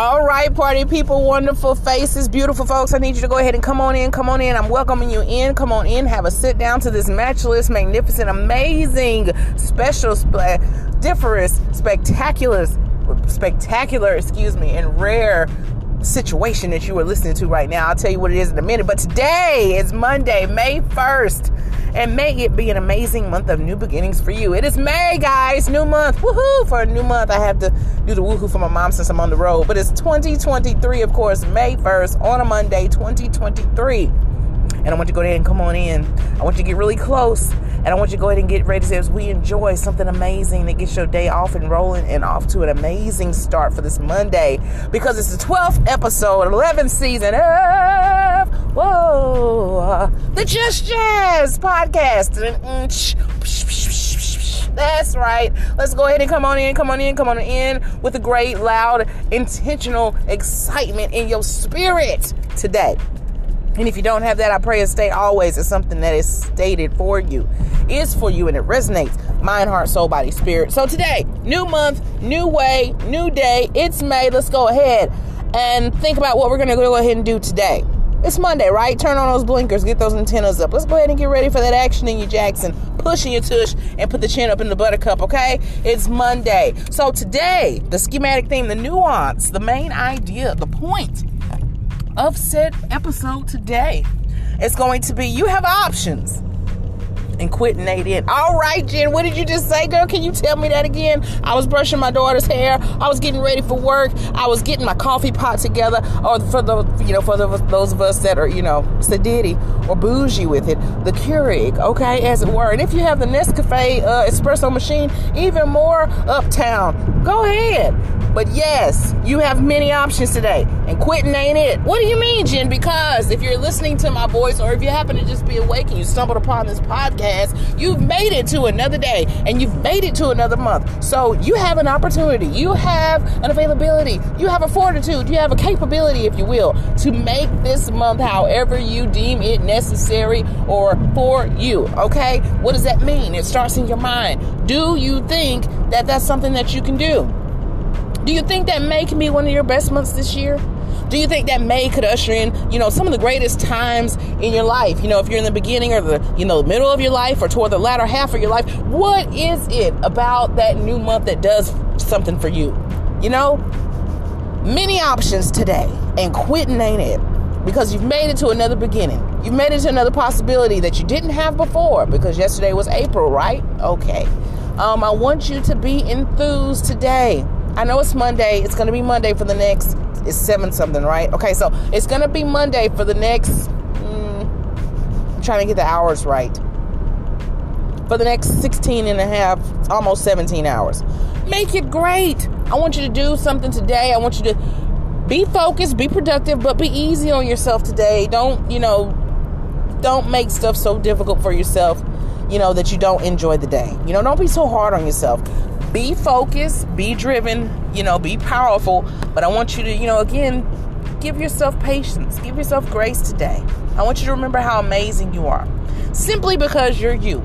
All right, party people, wonderful faces, beautiful folks. I need you to go ahead and come on in. Come on in. I'm welcoming you in. Come on in. Have a sit down to this matchless, magnificent, amazing, special, sp- different, spectacular, spectacular, excuse me, and rare situation that you are listening to right now. I'll tell you what it is in a minute. But today is Monday, May 1st. And may it be an amazing month of new beginnings for you. It is May, guys. New month. Woohoo! For a new month, I have to do the woohoo for my mom since I'm on the road. But it's 2023, of course, May 1st on a Monday, 2023. And I want you to go ahead and come on in. I want you to get really close. And I want you to go ahead and get ready to as we enjoy something amazing that gets your day off and rolling and off to an amazing start for this Monday. Because it's the 12th episode, 11th season Whoa, uh, the Just Jazz podcast. Mm, mm, That's right. Let's go ahead and come on in, come on in, come on in with a great, loud, intentional excitement in your spirit today. And if you don't have that, I pray it stay always. It's something that is stated for you, is for you, and it resonates. Mind, heart, soul, body, spirit. So today, new month, new way, new day. It's May. Let's go ahead and think about what we're going to go ahead and do today. It's Monday, right? Turn on those blinkers, get those antennas up. Let's go ahead and get ready for that action in you, Jackson. Pushing your tush and put the chin up in the buttercup, okay? It's Monday. So today, the schematic theme, the nuance, the main idea, the point of said episode today is going to be you have options and quitting Nate in. All right, Jen, what did you just say, girl? Can you tell me that again? I was brushing my daughter's hair. I was getting ready for work. I was getting my coffee pot together. Or for the you know for the, those of us that are you know sediddy or bougie with it, the Keurig, okay, as it were. And if you have the Nescafe uh, espresso machine, even more uptown. Go ahead. But yes, you have many options today, and quitting ain't it. What do you mean, Jen? Because if you're listening to my voice, or if you happen to just be awake and you stumbled upon this podcast, you've made it to another day, and you've made it to another month. So you have an opportunity, you have an availability, you have a fortitude, you have a capability, if you will, to make this month however you deem it necessary or for you. Okay? What does that mean? It starts in your mind. Do you think that that's something that you can do? Do you think that May can be one of your best months this year? Do you think that May could usher in, you know, some of the greatest times in your life? You know, if you're in the beginning or the, you know, middle of your life or toward the latter half of your life, what is it about that new month that does something for you? You know, many options today, and quitting ain't it because you've made it to another beginning. You've made it to another possibility that you didn't have before because yesterday was April, right? Okay. Um, I want you to be enthused today. I know it's Monday. It's going to be Monday for the next, it's seven something, right? Okay, so it's going to be Monday for the next, mm, I'm trying to get the hours right. For the next 16 and a half, almost 17 hours. Make it great. I want you to do something today. I want you to be focused, be productive, but be easy on yourself today. Don't, you know, don't make stuff so difficult for yourself, you know, that you don't enjoy the day. You know, don't be so hard on yourself be focused, be driven, you know, be powerful. But I want you to, you know, again, give yourself patience, give yourself grace today. I want you to remember how amazing you are simply because you're you.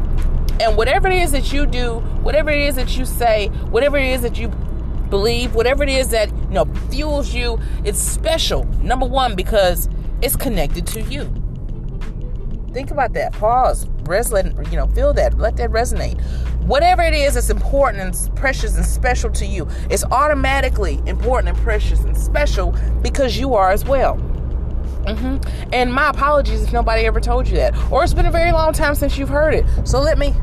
And whatever it is that you do, whatever it is that you say, whatever it is that you believe, whatever it is that, you know, fuels you, it's special. Number one, because it's connected to you. Think about that. Pause. Resonate, you know, feel that. Let that resonate. Whatever it is that's important and precious and special to you, it's automatically important and precious and special because you are as well. Mm-hmm. And my apologies if nobody ever told you that. Or it's been a very long time since you've heard it. So let me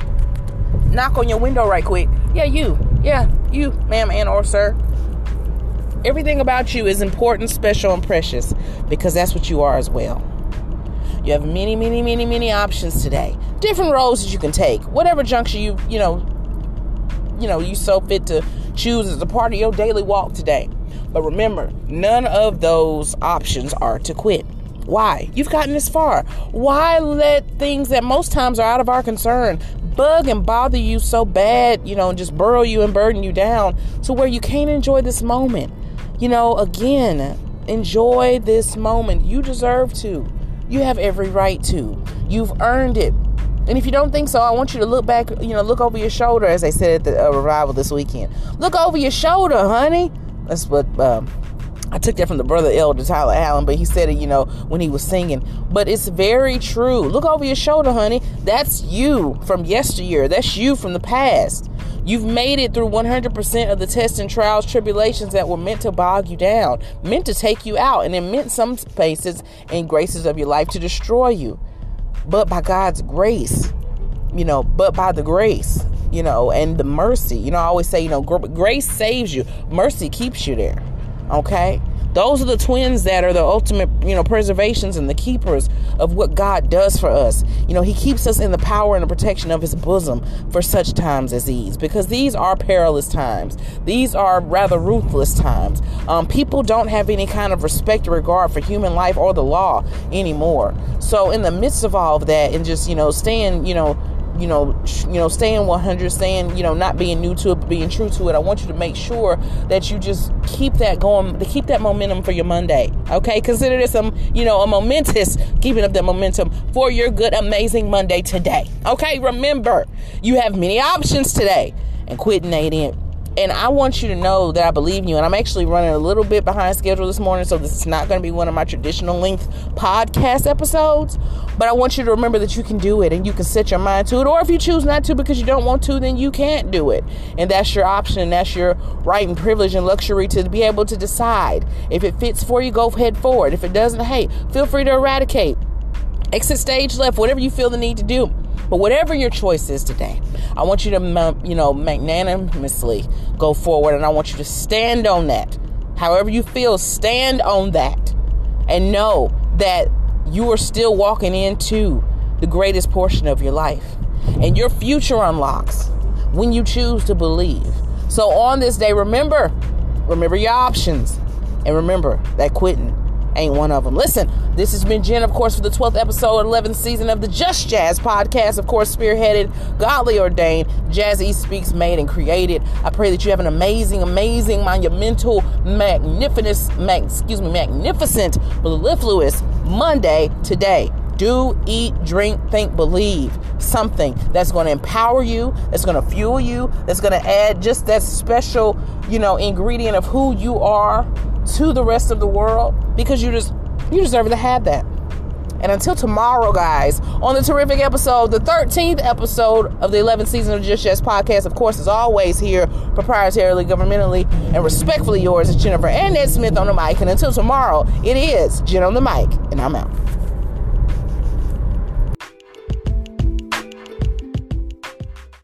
knock on your window right quick. Yeah, you. Yeah, you, ma'am and or sir. Everything about you is important, special, and precious because that's what you are as well. You have many, many, many, many options today different roads that you can take. Whatever juncture you, you know, you know, you so fit to choose as a part of your daily walk today. But remember, none of those options are to quit. Why? You've gotten this far. Why let things that most times are out of our concern bug and bother you so bad, you know, and just burrow you and burden you down to where you can't enjoy this moment? You know, again, enjoy this moment. You deserve to. You have every right to. You've earned it. And if you don't think so, I want you to look back, you know, look over your shoulder, as they said at the uh, revival this weekend. Look over your shoulder, honey. That's what um, I took that from the brother elder Tyler Allen, but he said it, you know, when he was singing. But it's very true. Look over your shoulder, honey. That's you from yesteryear. That's you from the past. You've made it through 100% of the tests and trials, tribulations that were meant to bog you down, meant to take you out, and it meant some spaces and graces of your life to destroy you. But by God's grace, you know, but by the grace, you know, and the mercy. You know, I always say, you know, grace saves you, mercy keeps you there. Okay? Those are the twins that are the ultimate, you know, preservations and the keepers of what God does for us. You know, He keeps us in the power and the protection of His bosom for such times as these, because these are perilous times. These are rather ruthless times. Um, people don't have any kind of respect or regard for human life or the law anymore. So, in the midst of all of that, and just, you know, staying, you know, you know, you know, staying 100, staying, you know, not being new to it, being true to it. I want you to make sure that you just keep that going, to keep that momentum for your Monday. Okay, consider this a, you know, a momentous keeping up that momentum for your good, amazing Monday today. Okay, remember, you have many options today, and quitting ain't it. And I want you to know that I believe in you. And I'm actually running a little bit behind schedule this morning, so this is not going to be one of my traditional length podcast episodes. But I want you to remember that you can do it and you can set your mind to it. Or if you choose not to because you don't want to, then you can't do it. And that's your option. And that's your right and privilege and luxury to be able to decide. If it fits for you, go head forward. If it doesn't, hey, feel free to eradicate. Exit stage left, whatever you feel the need to do. But whatever your choice is today, I want you to, you know, magnanimously go forward and I want you to stand on that. However you feel, stand on that and know that you are still walking into the greatest portion of your life. And your future unlocks when you choose to believe. So on this day, remember, remember your options. And remember that quitting ain't one of them. Listen, this has been Jen, of course, for the 12th episode, 11th season of the Just Jazz podcast, of course, spearheaded, godly ordained, Jazz Jazzy Speaks, made and created. I pray that you have an amazing, amazing, monumental, magnificent, mag, excuse me, magnificent, mellifluous Monday today. Do, eat, drink, think, believe something that's going to empower you, that's going to fuel you, that's going to add just that special, you know, ingredient of who you are to the rest of the world because you just you deserve to have that. And until tomorrow, guys, on the terrific episode, the 13th episode of the 11th season of Just Yes podcast, of course, is always here, proprietarily, governmentally, and respectfully yours, is Jennifer and Ned Smith on the mic. And until tomorrow, it is Jen on the mic, and I'm out.